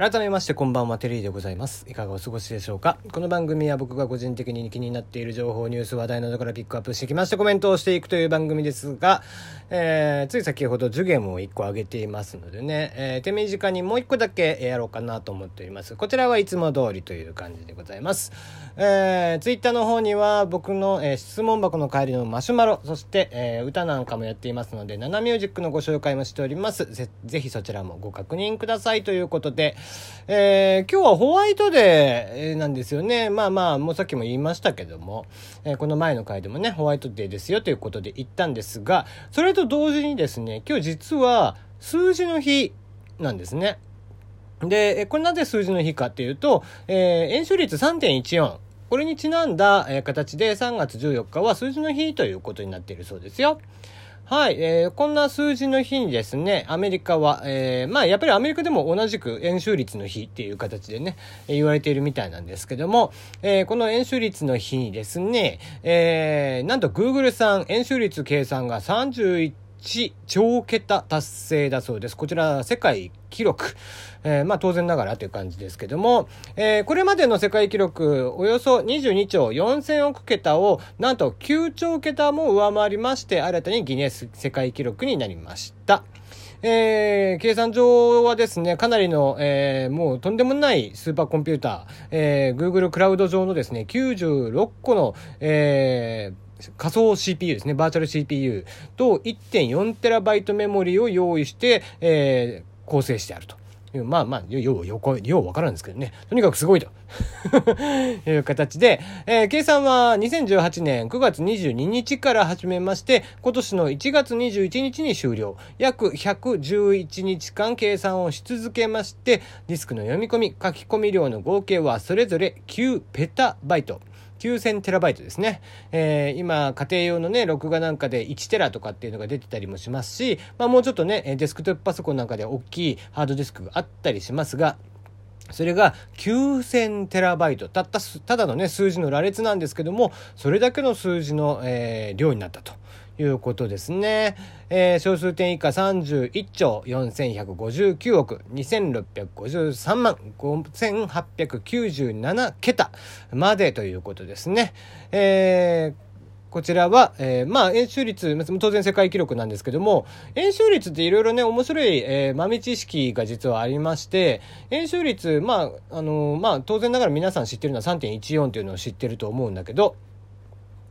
改めましてこんばんはテリーでございます。いかがお過ごしでしょうか？この番組は僕が個人的に気になっている情報ニュース話題などからピックアップしてきましてコメントをしていくという番組ですが、えー、つい先ほどジュゲームを1個上げていますのでね、えー、手短にもう1個だけやろうかなと思っております。こちらはいつも通りという感じでございます、えー、ツイッターの方には僕の、えー、質問箱の帰りのマシュマロそして、えー、歌なんかもやっていますのでナナミュージックのご紹介もしております。ぜぜひそちらもご確認くださいということで、えー、今日はホワイトデーなんですよね。まあまあ、もうさっきも言いましたけども、えー、この前の回でもね、ホワイトデーですよということで言ったんですが、それとと同時にですね、今日実は数字の日なんですね。で、これなぜ数字の日かっていうと、えー、円周率3.14。これにちなんだ、形で3月14日は数字の日ということになっているそうですよ。はい、えー、こんな数字の日にですね、アメリカは、えー、まあやっぱりアメリカでも同じく円周率の日っていう形でね、言われているみたいなんですけども、えー、この円周率の日にですね、えー、なんと Google さん円周率計算が31 1超桁達成だそうです。こちら世界記録。えー、まあ当然ながらという感じですけども、えー、これまでの世界記録およそ22兆4000億桁をなんと9兆桁も上回りまして新たにギネス世界記録になりました。えー、計算上はですね、かなりの、えー、もうとんでもないスーパーコンピューター、えー、Google クラウド上のですね、96個の、えー、仮想 CPU ですね、バーチャル CPU と 1.4TB メモリを用意して、えー、構成してあると。まあまあ、よう、よう、ようわからんですけどね。とにかくすごいと。いう形で、えー、計算は2018年9月22日から始めまして、今年の1月21日に終了。約111日間計算をし続けまして、ディスクの読み込み、書き込み量の合計はそれぞれ9ペタバイト。9000テラバイトですね。えー、今、家庭用のね、録画なんかで1テラとかっていうのが出てたりもしますし、まあもうちょっとね、デスクトップパソコンなんかで大きいハードディスクがあったりしますが、それが9000テラバイト。たった、ただのね、数字の羅列なんですけども、それだけの数字の、えー、量になったと。いうことですね。えー、小数点以下31兆4159億2653万5897桁までということですね。えーこちらは、えー、まあ、演習率、当然世界記録なんですけども、演習率っていろいろね、面白い、えー、豆知識が実はありまして、演習率、まあ、あのー、まあ、当然ながら皆さん知ってるのは3.14っていうのを知ってると思うんだけど、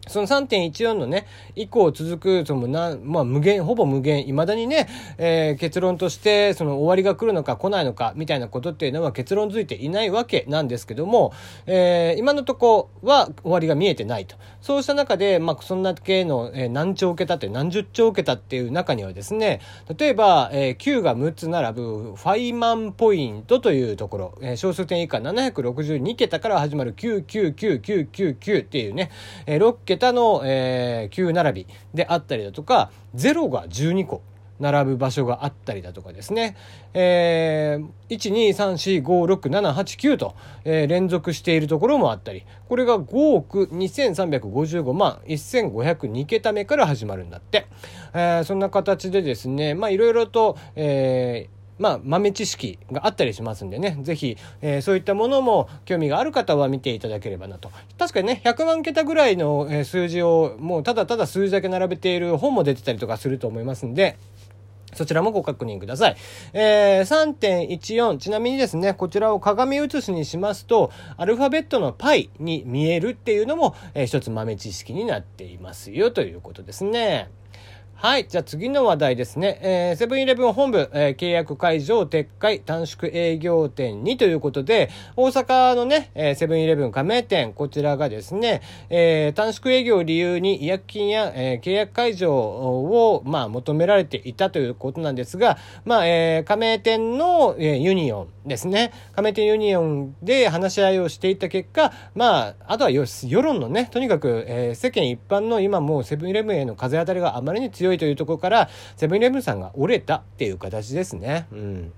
その3.14のね、以降続く、そのな、まあ無限、ほぼ無限、未だにね、えー、結論として、その終わりが来るのか来ないのか、みたいなことっていうのは結論づいていないわけなんですけども、えー、今のとこは終わりが見えてないと。そうした中で、まあそんな系の、えー、何兆桁って何十兆桁っていう中にはですね、例えば、えー、9が6つ並ぶファイマンポイントというところ、えー、小数点以下762桁から始まる999999っていうね、えー、6桁の、えー、9並びであったりだとか、0が12個。並ぶ場所があったりだとかですね。えー、1、2、3、4、5、6、7、8、9と、えー、連続しているところもあったり、これが5億2355万1502桁目から始まるんだって。えー、そんな形でですね、まあいろいろと、えー、まあ、豆知識があったりしますんでね、ぜひ、えー、そういったものも興味がある方は見ていただければなと。確かにね、100万桁ぐらいの、え数字をもうただただ数字だけ並べている本も出てたりとかすると思いますんで、そちらもご確認ください。えー、3.14、ちなみにですね、こちらを鏡写しにしますと、アルファベットの π に見えるっていうのも、えー、一つ豆知識になっていますよということですね。はい。じゃあ次の話題ですね。えー、セブンイレブン本部、えー、契約解除撤回短縮営業店にということで、大阪のね、えー、セブンイレブン加盟店、こちらがですね、えー、短縮営業を理由に違約金や、えー、契約解除を、まあ、求められていたということなんですが、まあ、えー、加盟店の、えー、ユニオンですね、加盟店ユニオンで話し合いをしていった結果、まあ、あとはよ世論のね、とにかく、えー、世間一般の今もうセブンイレブンへの風当たりがあまりに強い強いというところから、セブンイレブンさんが折れたっていう形ですね。うん。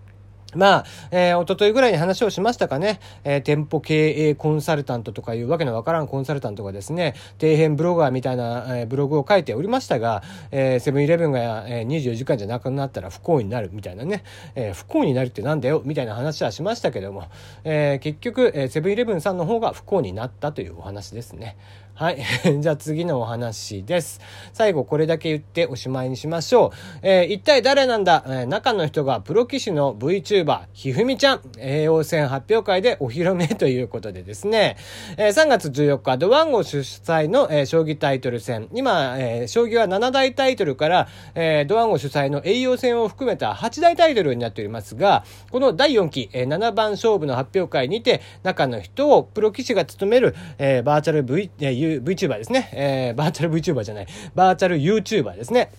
まあ、えー、一昨日ぐらいに話をしましたかね、えー、店舗経営コンサルタントとかいうわけのわからんコンサルタントがですね、底辺ブロガーみたいな、えー、ブログを書いておりましたが、えー、セブンイレブンが、えー、24時間じゃなくなったら不幸になるみたいなね、えー、不幸になるってなんだよ？みたいな話はしましたけども、えー、結局、えー、セブンイレブンさんの方が不幸になったというお話ですね。はい。じゃあ次のお話です。最後これだけ言っておしまいにしましょう。えー、一体誰なんだ、えー、中の人がプロ棋士の VTuber、ひふみちゃん、栄養戦発表会でお披露目ということでですね、えー、3月14日、ドワンゴ主催の、えー、将棋タイトル戦。今、えー、将棋は7大タイトルから、えー、ドワンゴ主催の栄養戦を含めた8大タイトルになっておりますが、この第4期、えー、7番勝負の発表会にて、中の人をプロ棋士が務める、えー、バーチャル V、えー VTuber ですね。えー、バーチャル VTuber じゃない。バーチャル YouTuber ですね。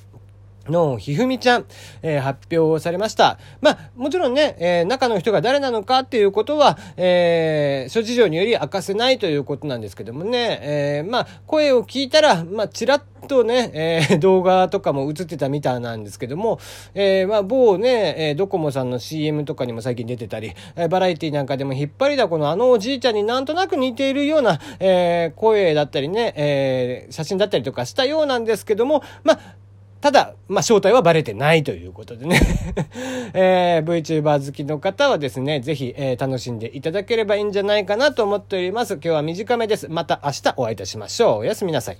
のひふみちゃん、えー、発表されました。まあ、もちろんね、えー、中の人が誰なのかっていうことは、えー、諸事情により明かせないということなんですけどもね、え、まあ、声を聞いたら、まあ、ちらっとね、え、動画とかも映ってたみたいなんですけども、え、まあ、某ね、え、ドコモさんの CM とかにも最近出てたり、え、バラエティなんかでも引っ張りだこのあのおじいちゃんになんとなく似ているような、え、声だったりね、え、写真だったりとかしたようなんですけども、まあ、ただ、まあ、正体はバレてないということでね えー、VTuber 好きの方はですね、ぜひ、えー、楽しんでいただければいいんじゃないかなと思っております。今日は短めです。また明日お会いいたしましょう。おやすみなさい。